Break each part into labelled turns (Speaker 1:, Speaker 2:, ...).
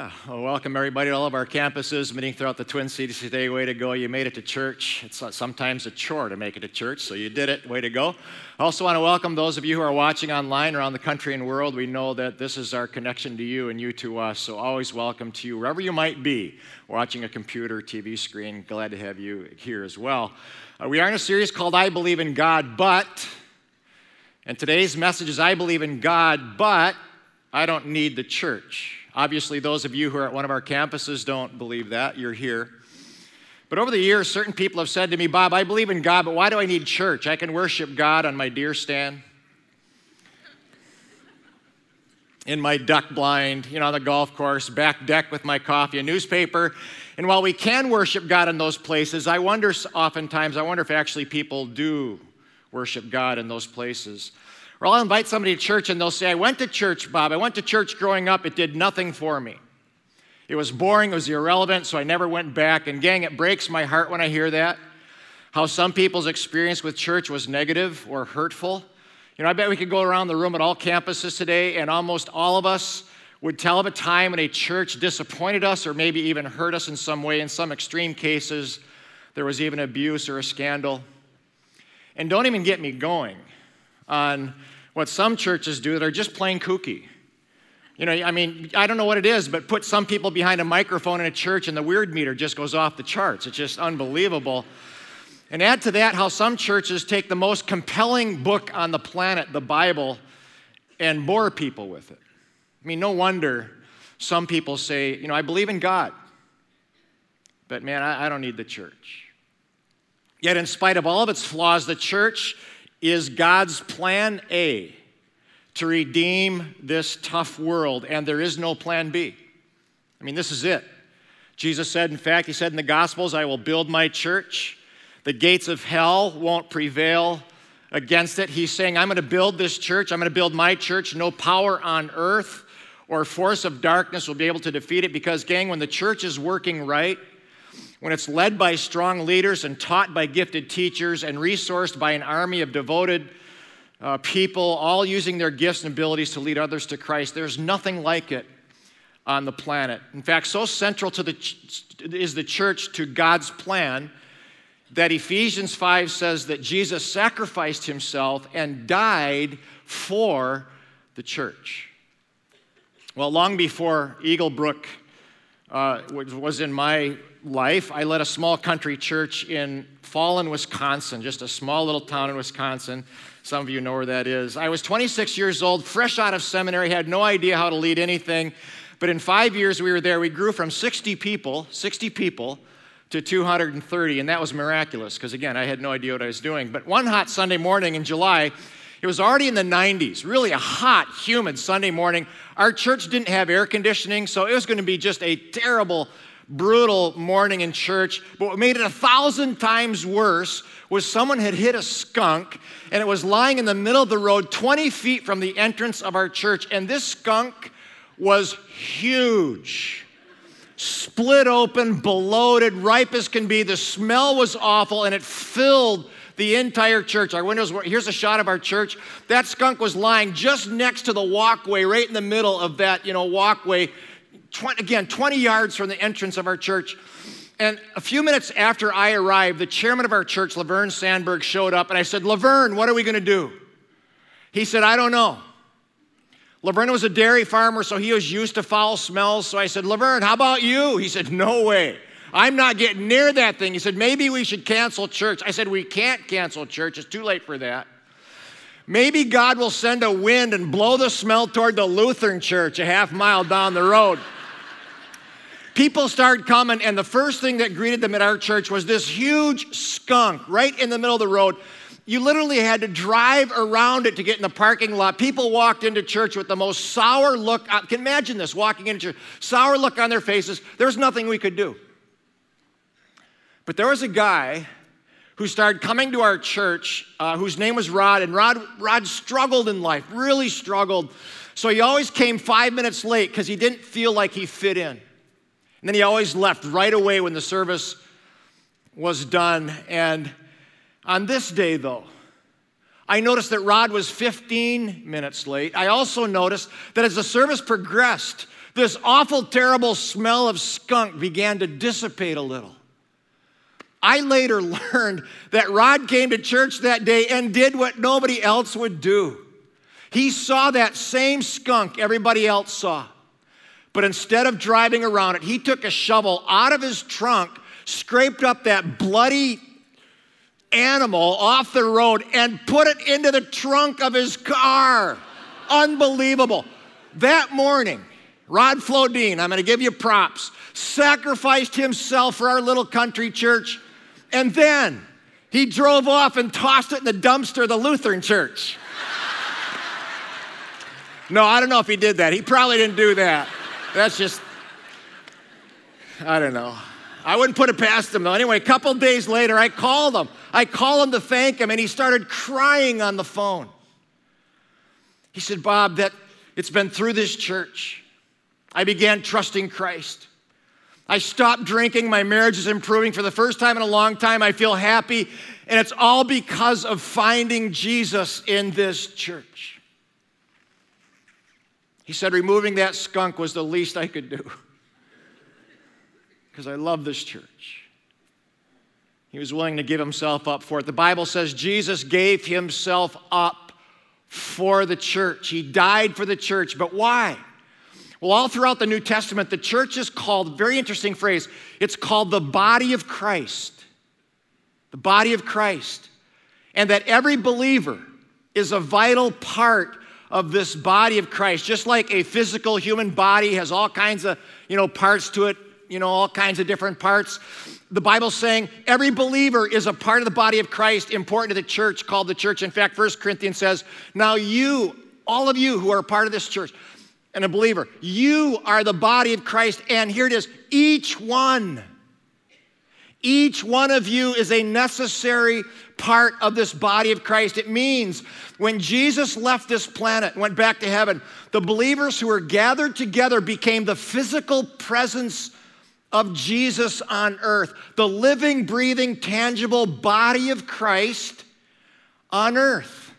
Speaker 1: Yeah, well, welcome everybody to all of our campuses meeting throughout the Twin Cities today. Way to go. You made it to church. It's sometimes a chore to make it to church, so you did it. Way to go. I also want to welcome those of you who are watching online around the country and world. We know that this is our connection to you and you to us, so always welcome to you wherever you might be, watching a computer, TV screen. Glad to have you here as well. Uh, we are in a series called I Believe in God, but, and today's message is I believe in God, but I don't need the church. Obviously, those of you who are at one of our campuses don't believe that. You're here. But over the years, certain people have said to me, Bob, I believe in God, but why do I need church? I can worship God on my deer stand, in my duck blind, you know, on the golf course, back deck with my coffee, a newspaper. And while we can worship God in those places, I wonder oftentimes, I wonder if actually people do worship God in those places. Or I'll invite somebody to church and they'll say, I went to church, Bob. I went to church growing up. It did nothing for me. It was boring, it was irrelevant, so I never went back. And gang, it breaks my heart when I hear that. How some people's experience with church was negative or hurtful. You know, I bet we could go around the room at all campuses today, and almost all of us would tell of a time when a church disappointed us or maybe even hurt us in some way. In some extreme cases, there was even abuse or a scandal. And don't even get me going on what some churches do that are just plain kooky. You know, I mean, I don't know what it is, but put some people behind a microphone in a church and the weird meter just goes off the charts. It's just unbelievable. And add to that how some churches take the most compelling book on the planet, the Bible, and bore people with it. I mean, no wonder some people say, you know, I believe in God, but man, I, I don't need the church. Yet, in spite of all of its flaws, the church is God's plan A to redeem this tough world, and there is no plan B. I mean, this is it. Jesus said, in fact, he said in the Gospels, I will build my church. The gates of hell won't prevail against it. He's saying, I'm going to build this church. I'm going to build my church. No power on earth or force of darkness will be able to defeat it because, gang, when the church is working right, when it's led by strong leaders and taught by gifted teachers and resourced by an army of devoted uh, people, all using their gifts and abilities to lead others to Christ, there's nothing like it on the planet. In fact, so central to the ch- is the church to God's plan that Ephesians 5 says that Jesus sacrificed himself and died for the church. Well, long before Eagle Brook uh, was in my life, I led a small country church in Fallon, Wisconsin, just a small little town in Wisconsin. Some of you know where that is. I was 26 years old, fresh out of seminary, had no idea how to lead anything. But in five years we were there, we grew from 60 people, 60 people, to 230, and that was miraculous because, again, I had no idea what I was doing. But one hot Sunday morning in July, it was already in the 90s, really a hot, humid Sunday morning. Our church didn't have air conditioning, so it was going to be just a terrible brutal morning in church. But what made it a thousand times worse was someone had hit a skunk and it was lying in the middle of the road 20 feet from the entrance of our church. And this skunk was huge. Split open, bloated, ripe as can be. The smell was awful and it filled the entire church. Our windows were, here's a shot of our church. That skunk was lying just next to the walkway, right in the middle of that, you know, walkway 20, again, 20 yards from the entrance of our church. And a few minutes after I arrived, the chairman of our church, Laverne Sandberg, showed up, and I said, Laverne, what are we going to do? He said, I don't know. Laverne was a dairy farmer, so he was used to foul smells. So I said, Laverne, how about you? He said, No way. I'm not getting near that thing. He said, Maybe we should cancel church. I said, We can't cancel church. It's too late for that. Maybe God will send a wind and blow the smell toward the Lutheran church a half mile down the road. People started coming, and the first thing that greeted them at our church was this huge skunk right in the middle of the road. You literally had to drive around it to get in the parking lot. People walked into church with the most sour look. I can imagine this walking into church, sour look on their faces. There's nothing we could do. But there was a guy who started coming to our church uh, whose name was Rod, and Rod, Rod struggled in life, really struggled. So he always came five minutes late because he didn't feel like he fit in. And then he always left right away when the service was done. And on this day, though, I noticed that Rod was 15 minutes late. I also noticed that as the service progressed this awful, terrible smell of skunk began to dissipate a little. I later learned that Rod came to church that day and did what nobody else would do. He saw that same skunk everybody else saw. But instead of driving around it, he took a shovel out of his trunk, scraped up that bloody animal off the road, and put it into the trunk of his car. Unbelievable. That morning, Rod Flodine, I'm going to give you props, sacrificed himself for our little country church, and then he drove off and tossed it in the dumpster of the Lutheran church. No, I don't know if he did that. He probably didn't do that. That's just, I don't know. I wouldn't put it past him though. Anyway, a couple days later, I called him. I called him to thank him, and he started crying on the phone. He said, Bob, that it's been through this church. I began trusting Christ. I stopped drinking. My marriage is improving for the first time in a long time. I feel happy. And it's all because of finding Jesus in this church. He said, removing that skunk was the least I could do because I love this church. He was willing to give himself up for it. The Bible says Jesus gave himself up for the church. He died for the church. But why? Well, all throughout the New Testament, the church is called, very interesting phrase, it's called the body of Christ. The body of Christ. And that every believer is a vital part of this body of Christ. Just like a physical human body has all kinds of, you know, parts to it, you know, all kinds of different parts. The Bible's saying every believer is a part of the body of Christ, important to the church, called the church. In fact, First Corinthians says, Now you, all of you who are part of this church and a believer, you are the body of Christ. And here it is each one, each one of you is a necessary part of this body of Christ. It means when Jesus left this planet, went back to heaven, the believers who were gathered together became the physical presence of Jesus on earth, the living, breathing, tangible body of Christ on earth.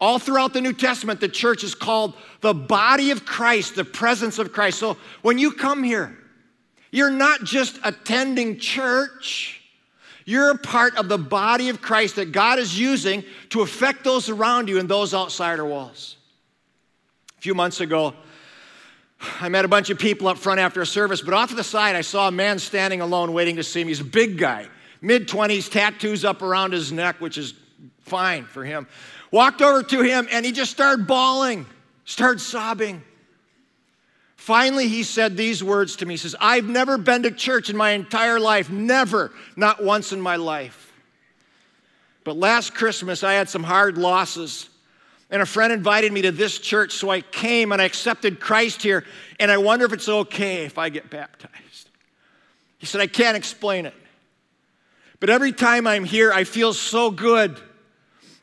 Speaker 1: All throughout the New Testament, the church is called the body of Christ, the presence of Christ. So when you come here, you're not just attending church. You're a part of the body of Christ that God is using to affect those around you and those outside our walls. A few months ago, I met a bunch of people up front after a service, but off to the side, I saw a man standing alone waiting to see me. He's a big guy, mid 20s, tattoos up around his neck, which is fine for him. Walked over to him and he just started bawling, started sobbing. Finally, he said these words to me. He says, I've never been to church in my entire life, never, not once in my life. But last Christmas, I had some hard losses. And a friend invited me to this church, so I came and I accepted Christ here. And I wonder if it's okay if I get baptized. He said, I can't explain it. But every time I'm here, I feel so good.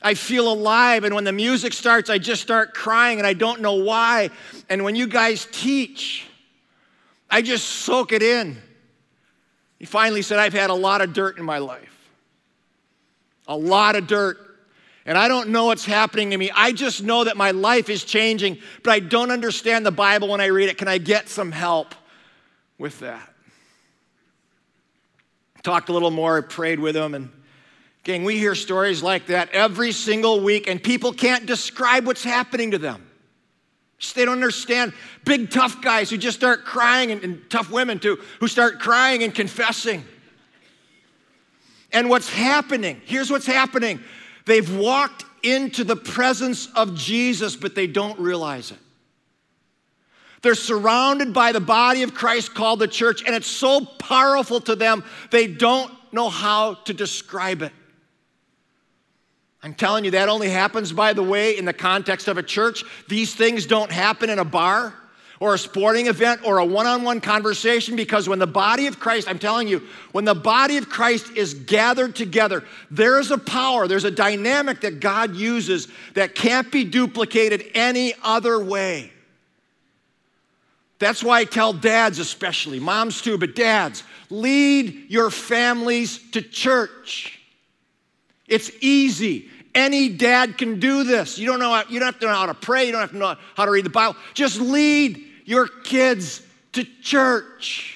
Speaker 1: I feel alive. And when the music starts, I just start crying and I don't know why. And when you guys teach, I just soak it in. He finally said, I've had a lot of dirt in my life. A lot of dirt. And I don't know what's happening to me. I just know that my life is changing, but I don't understand the Bible when I read it. Can I get some help with that? Talked a little more, prayed with him, and Gang, we hear stories like that every single week, and people can't describe what's happening to them. Just they don't understand. Big, tough guys who just start crying, and, and tough women too, who start crying and confessing. And what's happening? Here's what's happening they've walked into the presence of Jesus, but they don't realize it. They're surrounded by the body of Christ called the church, and it's so powerful to them, they don't know how to describe it. I'm telling you, that only happens, by the way, in the context of a church. These things don't happen in a bar or a sporting event or a one on one conversation because when the body of Christ, I'm telling you, when the body of Christ is gathered together, there is a power, there's a dynamic that God uses that can't be duplicated any other way. That's why I tell dads, especially, moms too, but dads, lead your families to church. It's easy. Any dad can do this. You don't know how, you don't have to know how to pray, you don't have to know how to read the Bible. Just lead your kids to church.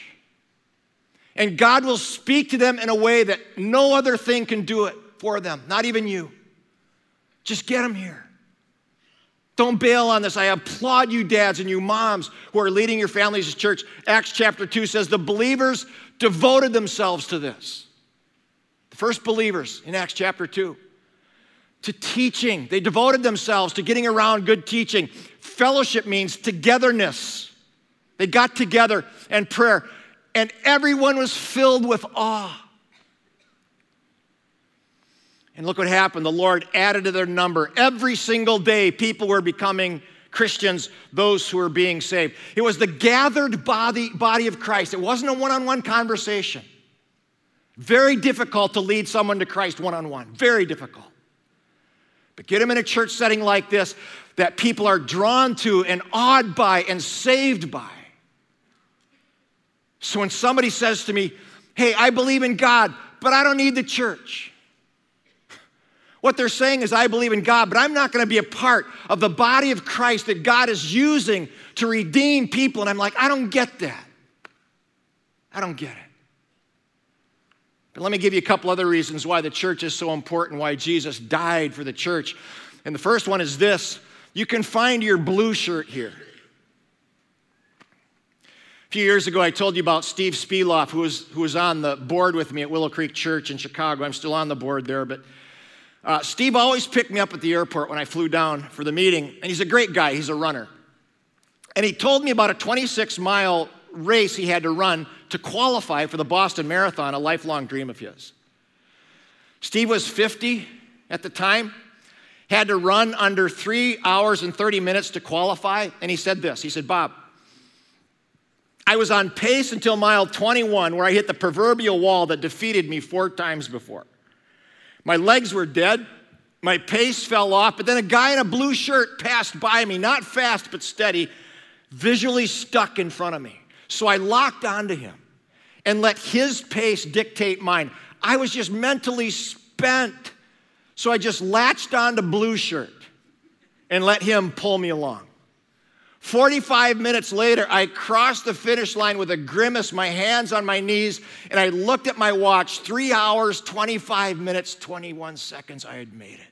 Speaker 1: And God will speak to them in a way that no other thing can do it for them, not even you. Just get them here. Don't bail on this. I applaud you, dads, and you moms who are leading your families to church. Acts chapter 2 says the believers devoted themselves to this. The first believers in Acts chapter 2 to teaching. They devoted themselves to getting around good teaching. Fellowship means togetherness. They got together and prayer, and everyone was filled with awe. And look what happened. The Lord added to their number. Every single day, people were becoming Christians, those who were being saved. It was the gathered body, body of Christ. It wasn't a one on one conversation. Very difficult to lead someone to Christ one on one. Very difficult. But get them in a church setting like this that people are drawn to and awed by and saved by. So when somebody says to me, Hey, I believe in God, but I don't need the church. What they're saying is, I believe in God, but I'm not going to be a part of the body of Christ that God is using to redeem people. And I'm like, I don't get that. I don't get it. But let me give you a couple other reasons why the church is so important, why Jesus died for the church. And the first one is this you can find your blue shirt here. A few years ago, I told you about Steve Spieloff, who was, who was on the board with me at Willow Creek Church in Chicago. I'm still on the board there, but uh, Steve always picked me up at the airport when I flew down for the meeting, and he's a great guy. He's a runner. And he told me about a 26 mile race he had to run to qualify for the Boston Marathon, a lifelong dream of his. Steve was 50 at the time, had to run under three hours and 30 minutes to qualify, and he said this He said, Bob, I was on pace until mile 21, where I hit the proverbial wall that defeated me four times before. My legs were dead. My pace fell off, but then a guy in a blue shirt passed by me, not fast but steady, visually stuck in front of me. So I locked onto him and let his pace dictate mine. I was just mentally spent. So I just latched onto blue shirt and let him pull me along. 45 minutes later, I crossed the finish line with a grimace, my hands on my knees, and I looked at my watch three hours, 25 minutes, 21 seconds. I had made it.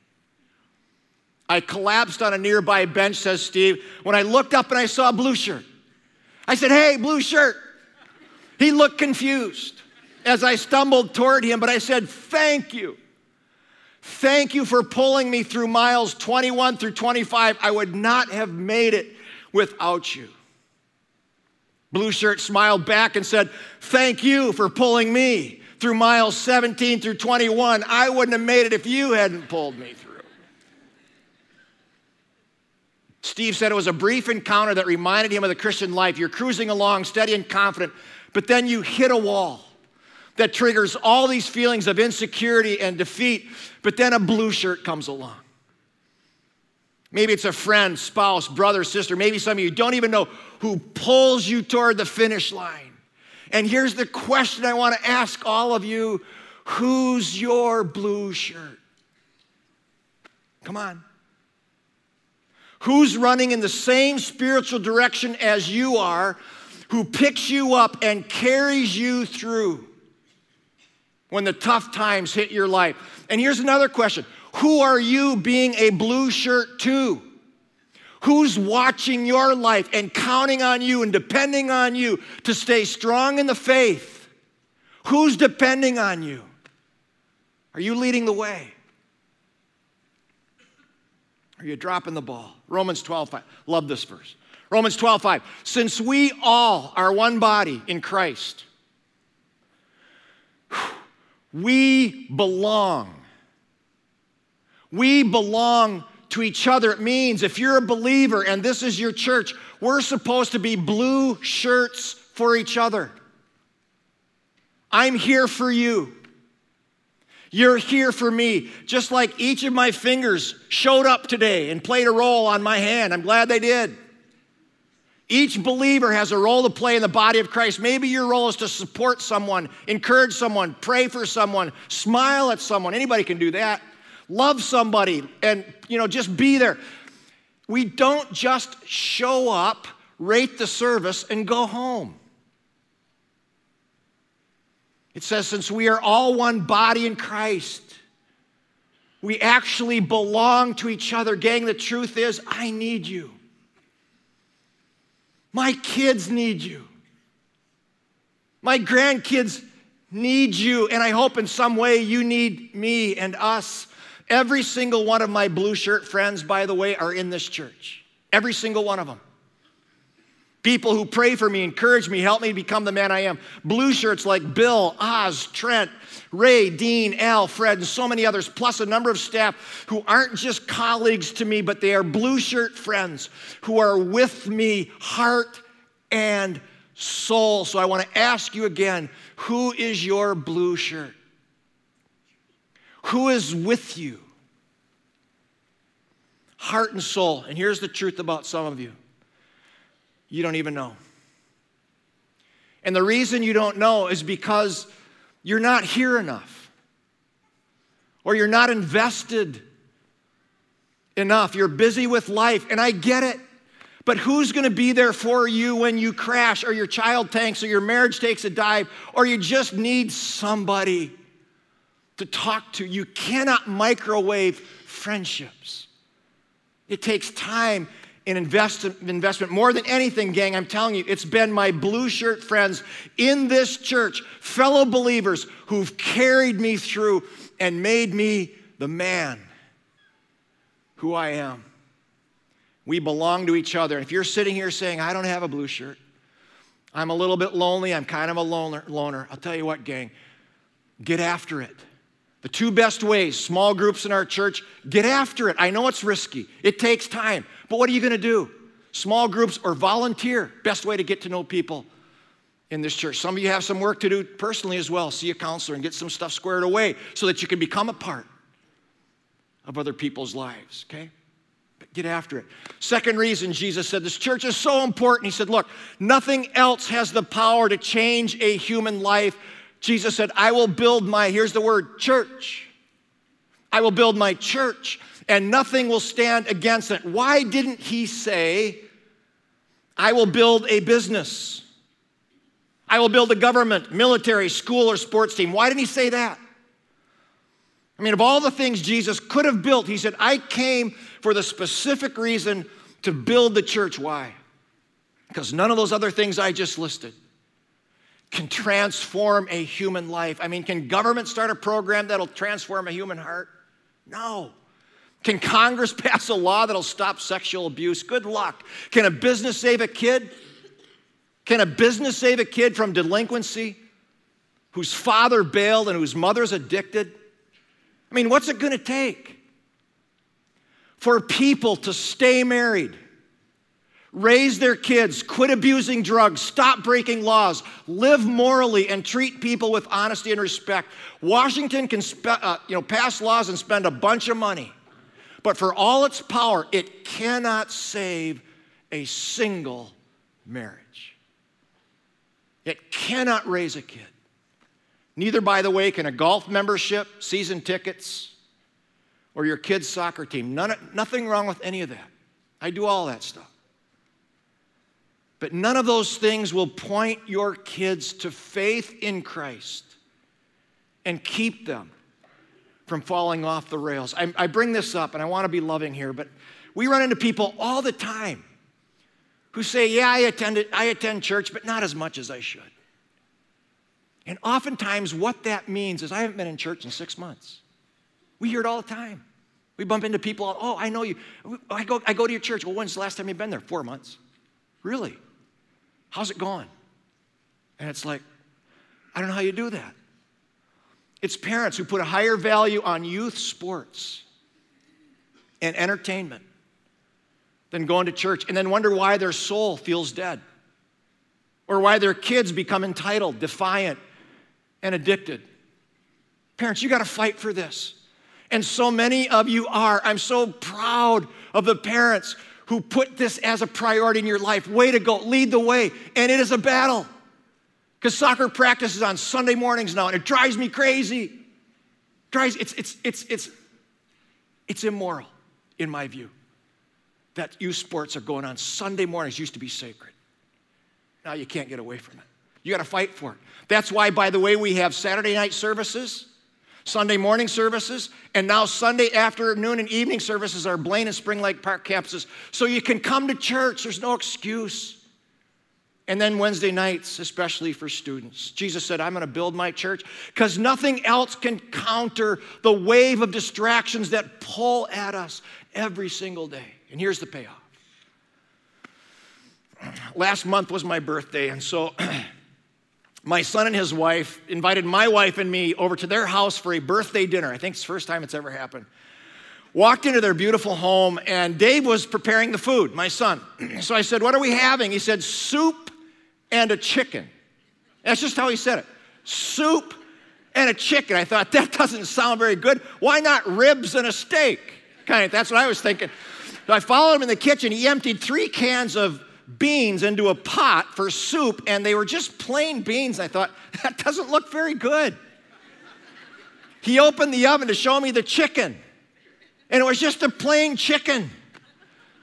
Speaker 1: I collapsed on a nearby bench, says Steve, when I looked up and I saw blue shirt. I said, Hey, blue shirt. He looked confused as I stumbled toward him, but I said, Thank you. Thank you for pulling me through miles 21 through 25. I would not have made it without you. Blue shirt smiled back and said, Thank you for pulling me through miles 17 through 21. I wouldn't have made it if you hadn't pulled me through. Steve said it was a brief encounter that reminded him of the Christian life. You're cruising along, steady and confident, but then you hit a wall that triggers all these feelings of insecurity and defeat, but then a blue shirt comes along. Maybe it's a friend, spouse, brother, sister. Maybe some of you don't even know who pulls you toward the finish line. And here's the question I want to ask all of you Who's your blue shirt? Come on. Who's running in the same spiritual direction as you are, who picks you up and carries you through when the tough times hit your life? And here's another question who are you being a blue shirt to? Who's watching your life and counting on you and depending on you to stay strong in the faith? Who's depending on you? Are you leading the way? Are you dropping the ball? Romans 12, 5. Love this verse. Romans 12, 5. Since we all are one body in Christ, we belong we belong to each other. It means if you're a believer and this is your church, we're supposed to be blue shirts for each other. I'm here for you. You're here for me. Just like each of my fingers showed up today and played a role on my hand. I'm glad they did. Each believer has a role to play in the body of Christ. Maybe your role is to support someone, encourage someone, pray for someone, smile at someone. Anybody can do that love somebody, and you know, just be there. We don't just show up, rate the service, and go home. It says, since we are all one body in Christ, we actually belong to each other. Gang, the truth is, I need you. My kids need you. My grandkids need you. And I hope in some way you need me and us. Every single one of my blue shirt friends, by the way, are in this church. Every single one of them. People who pray for me, encourage me, help me become the man I am. Blue shirts like Bill, Oz, Trent, Ray, Dean, Al, Fred, and so many others, plus a number of staff who aren't just colleagues to me, but they are blue shirt friends who are with me, heart and soul. So I want to ask you again who is your blue shirt? Who is with you? Heart and soul. And here's the truth about some of you you don't even know. And the reason you don't know is because you're not here enough, or you're not invested enough. You're busy with life, and I get it. But who's going to be there for you when you crash, or your child tanks, or your marriage takes a dive, or you just need somebody to talk to? You cannot microwave friendships. It takes time and invest, investment. More than anything, gang, I'm telling you, it's been my blue shirt friends in this church, fellow believers, who've carried me through and made me the man who I am. We belong to each other. If you're sitting here saying, I don't have a blue shirt, I'm a little bit lonely, I'm kind of a loner, loner, I'll tell you what, gang, get after it. The two best ways, small groups in our church, get after it. I know it's risky, it takes time, but what are you going to do? Small groups or volunteer, best way to get to know people in this church. Some of you have some work to do personally as well. See a counselor and get some stuff squared away so that you can become a part of other people's lives, okay? But get after it. Second reason Jesus said this church is so important. He said, Look, nothing else has the power to change a human life Jesus said, I will build my, here's the word, church. I will build my church and nothing will stand against it. Why didn't he say, I will build a business? I will build a government, military, school, or sports team. Why didn't he say that? I mean, of all the things Jesus could have built, he said, I came for the specific reason to build the church. Why? Because none of those other things I just listed can transform a human life. I mean, can government start a program that'll transform a human heart? No. Can Congress pass a law that'll stop sexual abuse? Good luck. Can a business save a kid? Can a business save a kid from delinquency whose father bailed and whose mother's addicted? I mean, what's it going to take for people to stay married? raise their kids, quit abusing drugs, stop breaking laws, live morally, and treat people with honesty and respect. Washington can spe- uh, you know, pass laws and spend a bunch of money, but for all its power, it cannot save a single marriage. It cannot raise a kid. Neither, by the way, can a golf membership, season tickets, or your kid's soccer team. None, nothing wrong with any of that. I do all that stuff. But none of those things will point your kids to faith in Christ and keep them from falling off the rails. I, I bring this up and I want to be loving here, but we run into people all the time who say, Yeah, I attend, I attend church, but not as much as I should. And oftentimes, what that means is I haven't been in church in six months. We hear it all the time. We bump into people, oh, I know you. I go, I go to your church. Well, when's the last time you've been there? Four months. Really? How's it going? And it's like, I don't know how you do that. It's parents who put a higher value on youth sports and entertainment than going to church and then wonder why their soul feels dead or why their kids become entitled, defiant, and addicted. Parents, you got to fight for this. And so many of you are. I'm so proud of the parents who put this as a priority in your life. Way to go, lead the way. And it is a battle because soccer practice is on Sunday mornings now, and it drives me crazy. Drives, it's, it's, it's, it's, it's immoral, in my view, that youth sports are going on Sunday mornings, used to be sacred. Now you can't get away from it. You got to fight for it. That's why, by the way, we have Saturday night services, Sunday morning services, and now Sunday afternoon and evening services are Blaine and Spring Lake Park campuses. So you can come to church, there's no excuse. And then Wednesday nights, especially for students. Jesus said, I'm going to build my church because nothing else can counter the wave of distractions that pull at us every single day. And here's the payoff. Last month was my birthday, and so my son and his wife invited my wife and me over to their house for a birthday dinner. I think it's the first time it's ever happened. Walked into their beautiful home, and Dave was preparing the food, my son. So I said, What are we having? He said, Soup and a chicken. That's just how he said it soup and a chicken. I thought, That doesn't sound very good. Why not ribs and a steak? Kind of, that's what I was thinking. So I followed him in the kitchen. He emptied three cans of beans into a pot for soup, and they were just plain beans. I thought, that doesn't look very good. He opened the oven to show me the chicken, and it was just a plain chicken.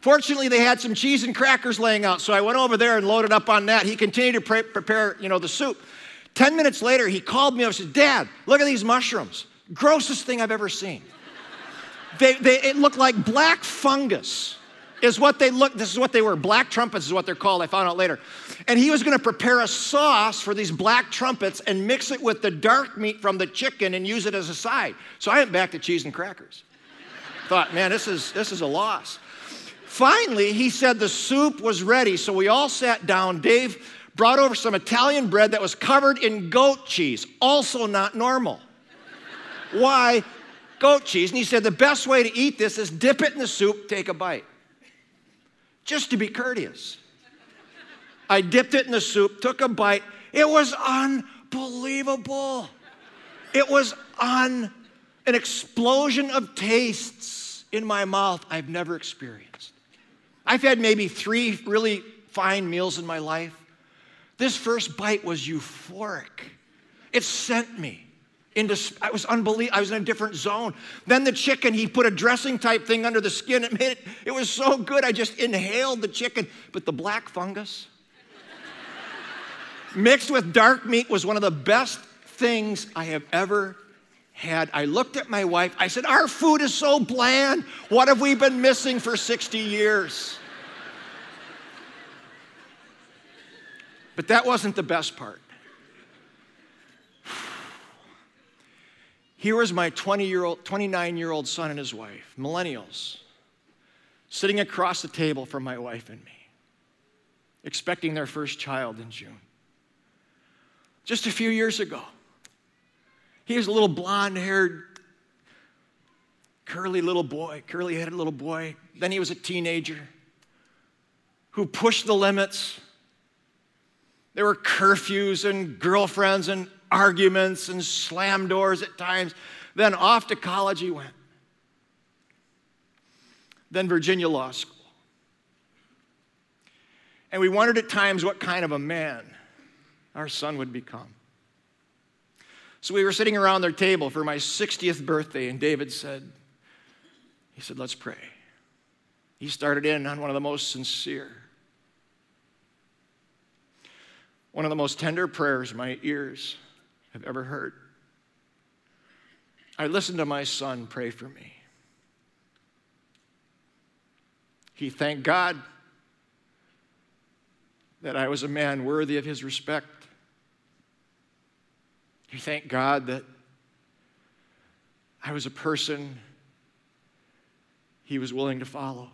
Speaker 1: Fortunately, they had some cheese and crackers laying out, so I went over there and loaded up on that. He continued to pre- prepare, you know, the soup. Ten minutes later, he called me up and said, Dad, look at these mushrooms. Grossest thing I've ever seen. They, they, it looked like black fungus is what they look this is what they were black trumpets is what they're called i found out later and he was going to prepare a sauce for these black trumpets and mix it with the dark meat from the chicken and use it as a side so i went back to cheese and crackers thought man this is this is a loss finally he said the soup was ready so we all sat down dave brought over some italian bread that was covered in goat cheese also not normal why goat cheese and he said the best way to eat this is dip it in the soup take a bite just to be courteous. I dipped it in the soup, took a bite. It was unbelievable. It was on an explosion of tastes in my mouth I've never experienced. I've had maybe three really fine meals in my life. This first bite was euphoric. It sent me into, I was unbelievable. I was in a different zone. Then the chicken, he put a dressing type thing under the skin. It made it, it was so good. I just inhaled the chicken. But the black fungus mixed with dark meat was one of the best things I have ever had. I looked at my wife. I said, Our food is so bland. What have we been missing for 60 years? But that wasn't the best part. Here was my 20 year old, 29 year old son and his wife, millennials, sitting across the table from my wife and me, expecting their first child in June. Just a few years ago, he was a little blonde haired, curly little boy, curly headed little boy. Then he was a teenager who pushed the limits. There were curfews and girlfriends and arguments and slam doors at times. Then off to college he went. Then Virginia Law School. And we wondered at times what kind of a man our son would become. So we were sitting around their table for my 60th birthday, and David said, he said, let's pray. He started in on one of the most sincere, one of the most tender prayers my ears have ever heard. I listened to my son pray for me. He thanked God that I was a man worthy of his respect. He thanked God that I was a person he was willing to follow.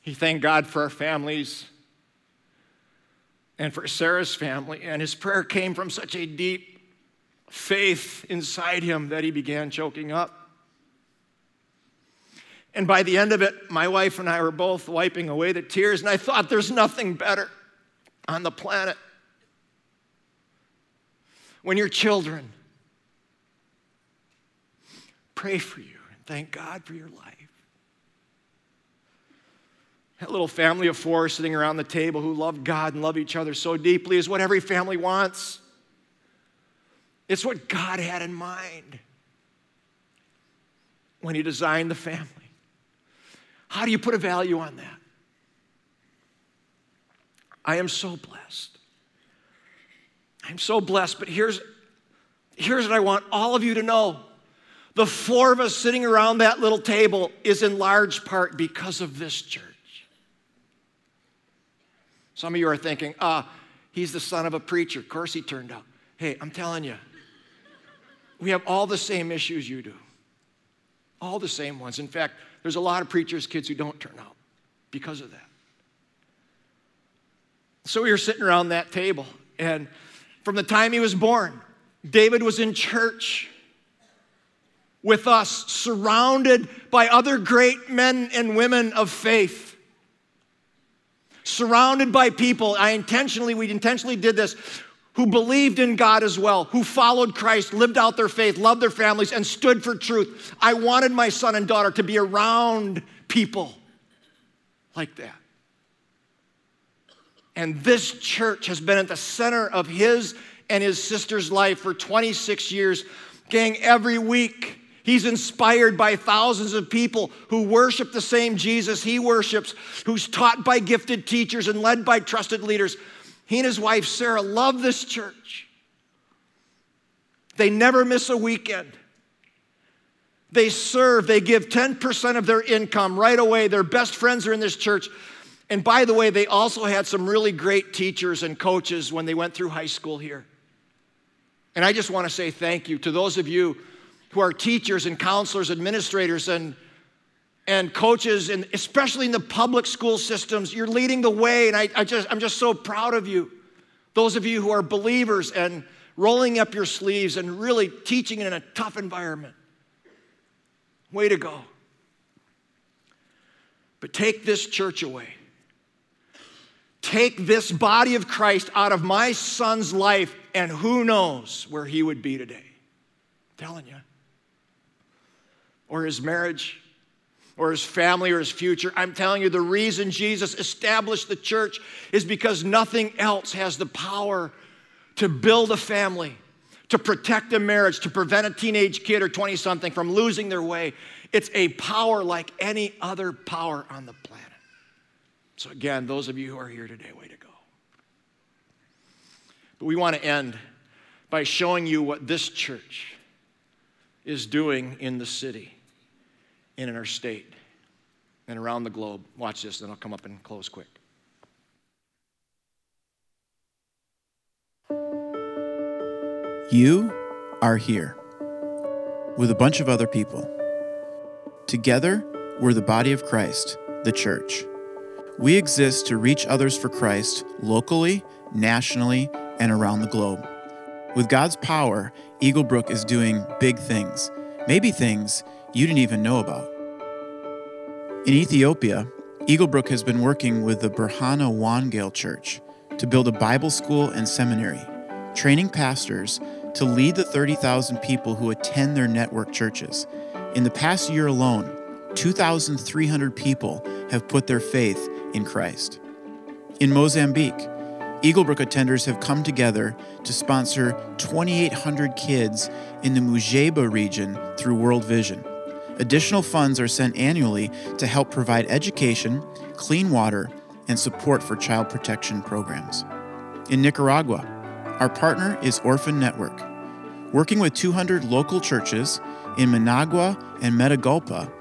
Speaker 1: He thanked God for our families and for Sarah's family. And his prayer came from such a deep faith inside him that he began choking up. And by the end of it, my wife and I were both wiping away the tears, and I thought there's nothing better on the planet. When your children pray for you and thank God for your life. That little family of four sitting around the table who love God and love each other so deeply is what every family wants. It's what God had in mind when He designed the family. How do you put a value on that? I am so blessed. I'm so blessed, but here's, here's what I want all of you to know. The four of us sitting around that little table is in large part because of this church. Some of you are thinking, ah, he's the son of a preacher. Of course he turned out. Hey, I'm telling you, we have all the same issues you do. All the same ones. In fact, there's a lot of preachers' kids who don't turn out because of that. So we were sitting around that table, and from the time he was born, David was in church with us, surrounded by other great men and women of faith. Surrounded by people, I intentionally, we intentionally did this, who believed in God as well, who followed Christ, lived out their faith, loved their families, and stood for truth. I wanted my son and daughter to be around people like that. And this church has been at the center of his and his sister's life for 26 years. Gang, every week, he's inspired by thousands of people who worship the same Jesus he worships, who's taught by gifted teachers and led by trusted leaders. He and his wife, Sarah, love this church. They never miss a weekend. They serve, they give 10% of their income right away. Their best friends are in this church. And by the way, they also had some really great teachers and coaches when they went through high school here. And I just want to say thank you to those of you who are teachers and counselors, administrators, and, and coaches, and especially in the public school systems. You're leading the way, and I, I just, I'm just so proud of you. Those of you who are believers and rolling up your sleeves and really teaching in a tough environment. Way to go. But take this church away take this body of Christ out of my son's life, and who knows where he would be today. I'm telling you. Or his marriage, or his family, or his future. I'm telling you, the reason Jesus established the church is because nothing else has the power to build a family, to protect a marriage, to prevent a teenage kid or 20 something from losing their way. It's a power like any other power on the planet. So, again, those of you who are here today, way to go. But we want to end by showing you what this church is doing in the city and in our state and around the globe. Watch this, then I'll come up and close quick.
Speaker 2: You are here with a bunch of other people. Together, we're the body of Christ, the church. We exist to reach others for Christ locally, nationally, and around the globe. With God's power, Eaglebrook is doing big things, maybe things you didn't even know about. In Ethiopia, Eaglebrook has been working with the Berhana Wangale Church to build a Bible school and seminary, training pastors to lead the 30,000 people who attend their network churches. In the past year alone, 2,300 people have put their faith in Christ. In Mozambique, Eaglebrook attenders have come together to sponsor 2,800 kids in the Mujeba region through World Vision. Additional funds are sent annually to help provide education, clean water, and support for child protection programs. In Nicaragua, our partner is Orphan Network. Working with 200 local churches in Managua and Matagalpa,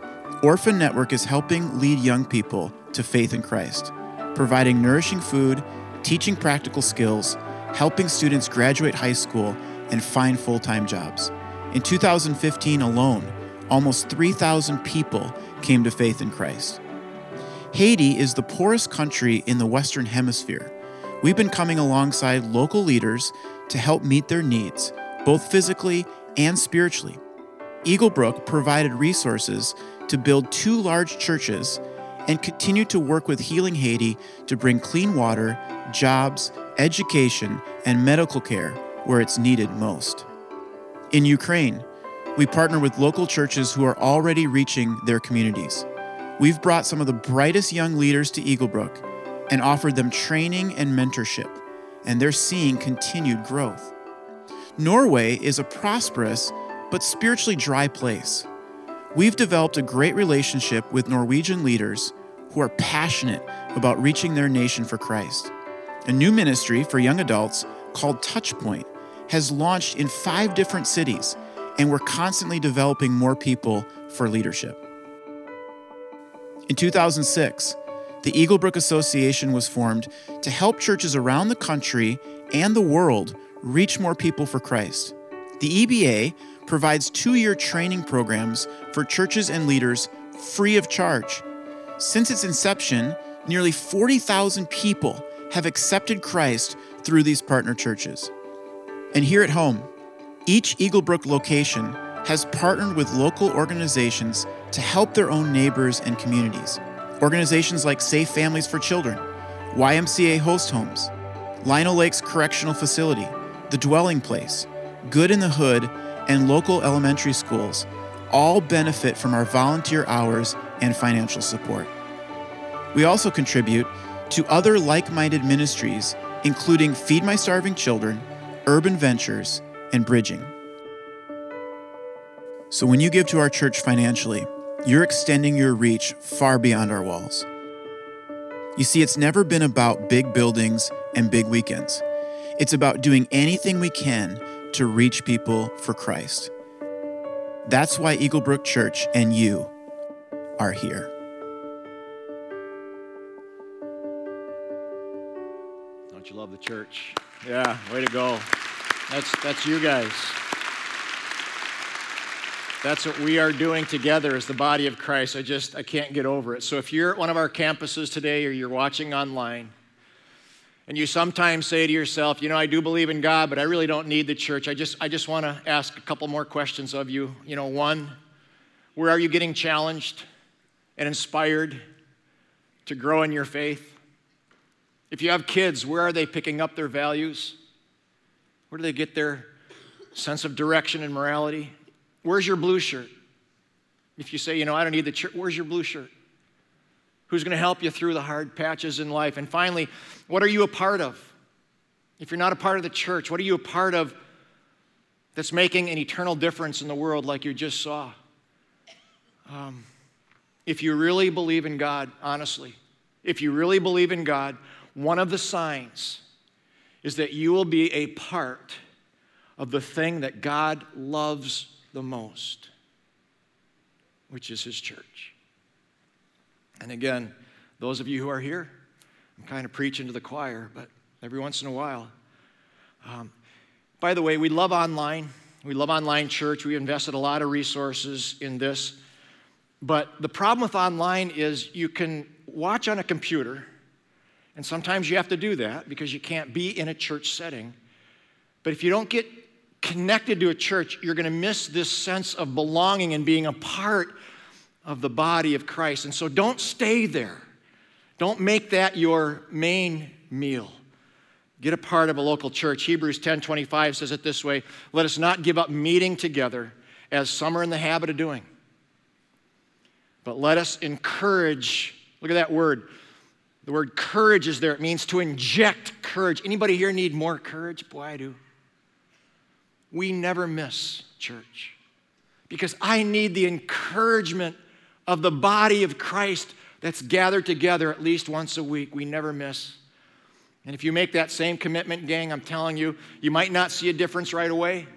Speaker 2: Orphan Network is helping lead young people to faith in Christ, providing nourishing food, teaching practical skills, helping students graduate high school, and find full time jobs. In 2015 alone, almost 3,000 people came to faith in Christ. Haiti is the poorest country in the Western Hemisphere. We've been coming alongside local leaders to help meet their needs, both physically and spiritually. Eaglebrook provided resources to build two large churches and continue to work with Healing Haiti to bring clean water, jobs, education, and medical care where it's needed most. In Ukraine, we partner with local churches who are already reaching their communities. We've brought some of the brightest young leaders to Eaglebrook and offered them training and mentorship, and they're seeing continued growth. Norway is a prosperous but spiritually dry place. We've developed a great relationship with Norwegian leaders who are passionate about reaching their nation for Christ. a new ministry for young adults called Touchpoint has launched in five different cities, and we're constantly developing more people for leadership. In 2006, the Eaglebrook Association was formed to help churches around the country and the world reach more people for Christ. The EBA provides two year training programs for churches and leaders free of charge. Since its inception, nearly 40,000 people have accepted Christ through these partner churches. And here at home, each Eaglebrook location has partnered with local organizations to help their own neighbors and communities. Organizations like Safe Families for Children, YMCA Host Homes, Lino Lakes Correctional Facility, The Dwelling Place, Good in the Hood, and local elementary schools all benefit from our volunteer hours and financial support. We also contribute to other like minded ministries, including Feed My Starving Children, Urban Ventures, and Bridging. So when you give to our church financially, you're extending your reach far beyond our walls. You see, it's never been about big buildings and big weekends. It's about doing anything we can to reach people for Christ. That's why Eaglebrook Church and you are here.
Speaker 1: Don't you love the church? Yeah, way to go. That's, that's you guys. That's what we are doing together as the body of Christ. I just, I can't get over it. So if you're at one of our campuses today or you're watching online, and you sometimes say to yourself, you know, I do believe in God, but I really don't need the church. I just, I just want to ask a couple more questions of you. You know, one, where are you getting challenged and inspired to grow in your faith? If you have kids, where are they picking up their values? Where do they get their sense of direction and morality? Where's your blue shirt? If you say, you know, I don't need the church, where's your blue shirt? who's going to help you through the hard patches in life. And finally, what are you a part of? If you're not a part of the church, what are you a part of that's making an eternal difference in the world like you just saw? Um, if you really believe in God, honestly, if you really believe in God, one of the signs is that you will be a part of the thing that God loves the most, which is His church. And again, those of you who are here, I'm kind of preaching to the choir, but every once in a while. Um, by the way, we love online. We love online church. We invested a lot of resources in this. But the problem with online is you can watch on a computer, and sometimes you have to do that because you can't be in a church setting. But if you don't get connected to a church, you're going to miss this sense of belonging and being a part of the body of Christ. And so don't stay there. Don't make that your main meal. Get a part of a local church. Hebrews 10:25 says it this way, "Let us not give up meeting together as some are in the habit of doing, but let us encourage." Look at that word. The word courage is there. It means to inject courage. Anybody here need more courage? Boy, I do. We never miss church because I need the encouragement of the body of Christ that's gathered together at least once a week. We never miss. And if you make that same commitment, gang, I'm telling you, you might not see a difference right away.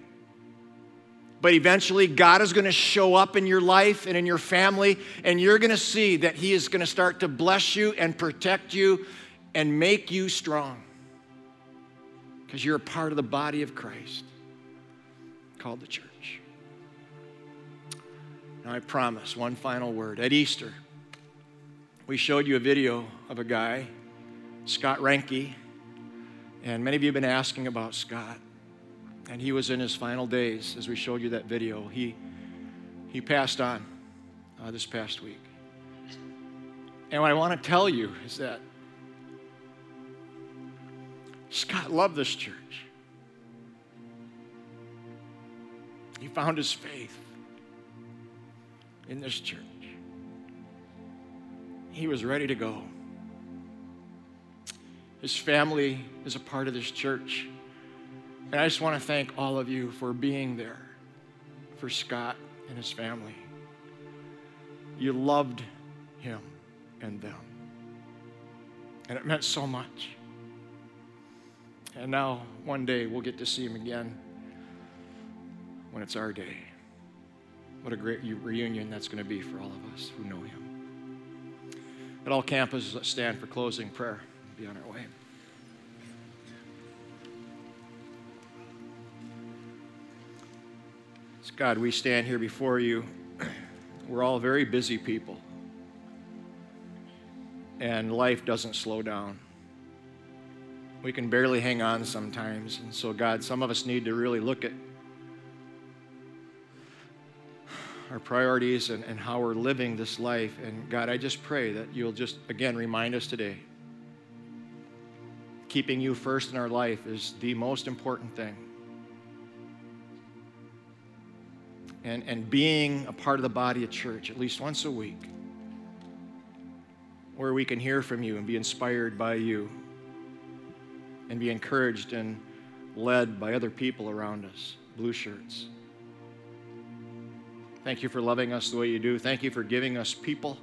Speaker 1: But eventually, God is going to show up in your life and in your family, and you're going to see that He is going to start to bless you and protect you and make you strong. Because you're a part of the body of Christ called the church. Now, I promise one final word. At Easter, we showed you a video of a guy, Scott Renke, and many of you have been asking about Scott. And he was in his final days as we showed you that video. He, he passed on uh, this past week. And what I want to tell you is that Scott loved this church. He found his faith in this church. He was ready to go. His family is a part of this church. And I just want to thank all of you for being there for Scott and his family. You loved him and them. And it meant so much. And now, one day, we'll get to see him again when it's our day. What a great reunion that's going to be for all of us who know him. At all campuses, stand for closing prayer. Be on our way. God, we stand here before you. We're all very busy people. And life doesn't slow down. We can barely hang on sometimes. And so, God, some of us need to really look at our priorities and, and how we're living this life. And God, I just pray that you'll just, again, remind us today keeping you first in our life is the most important thing. And, and being a part of the body of church at least once a week where we can hear from you and be inspired by you and be encouraged and led by other people around us, blue shirts. Thank you for loving us the way you do. Thank you for giving us people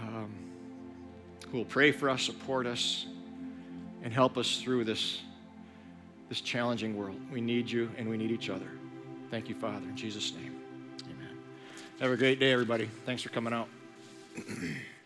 Speaker 1: um, who will pray for us, support us, and help us through this, this challenging world. We need you and we need each other. Thank you, Father. In Jesus' name, amen. Have a great day, everybody. Thanks for coming out.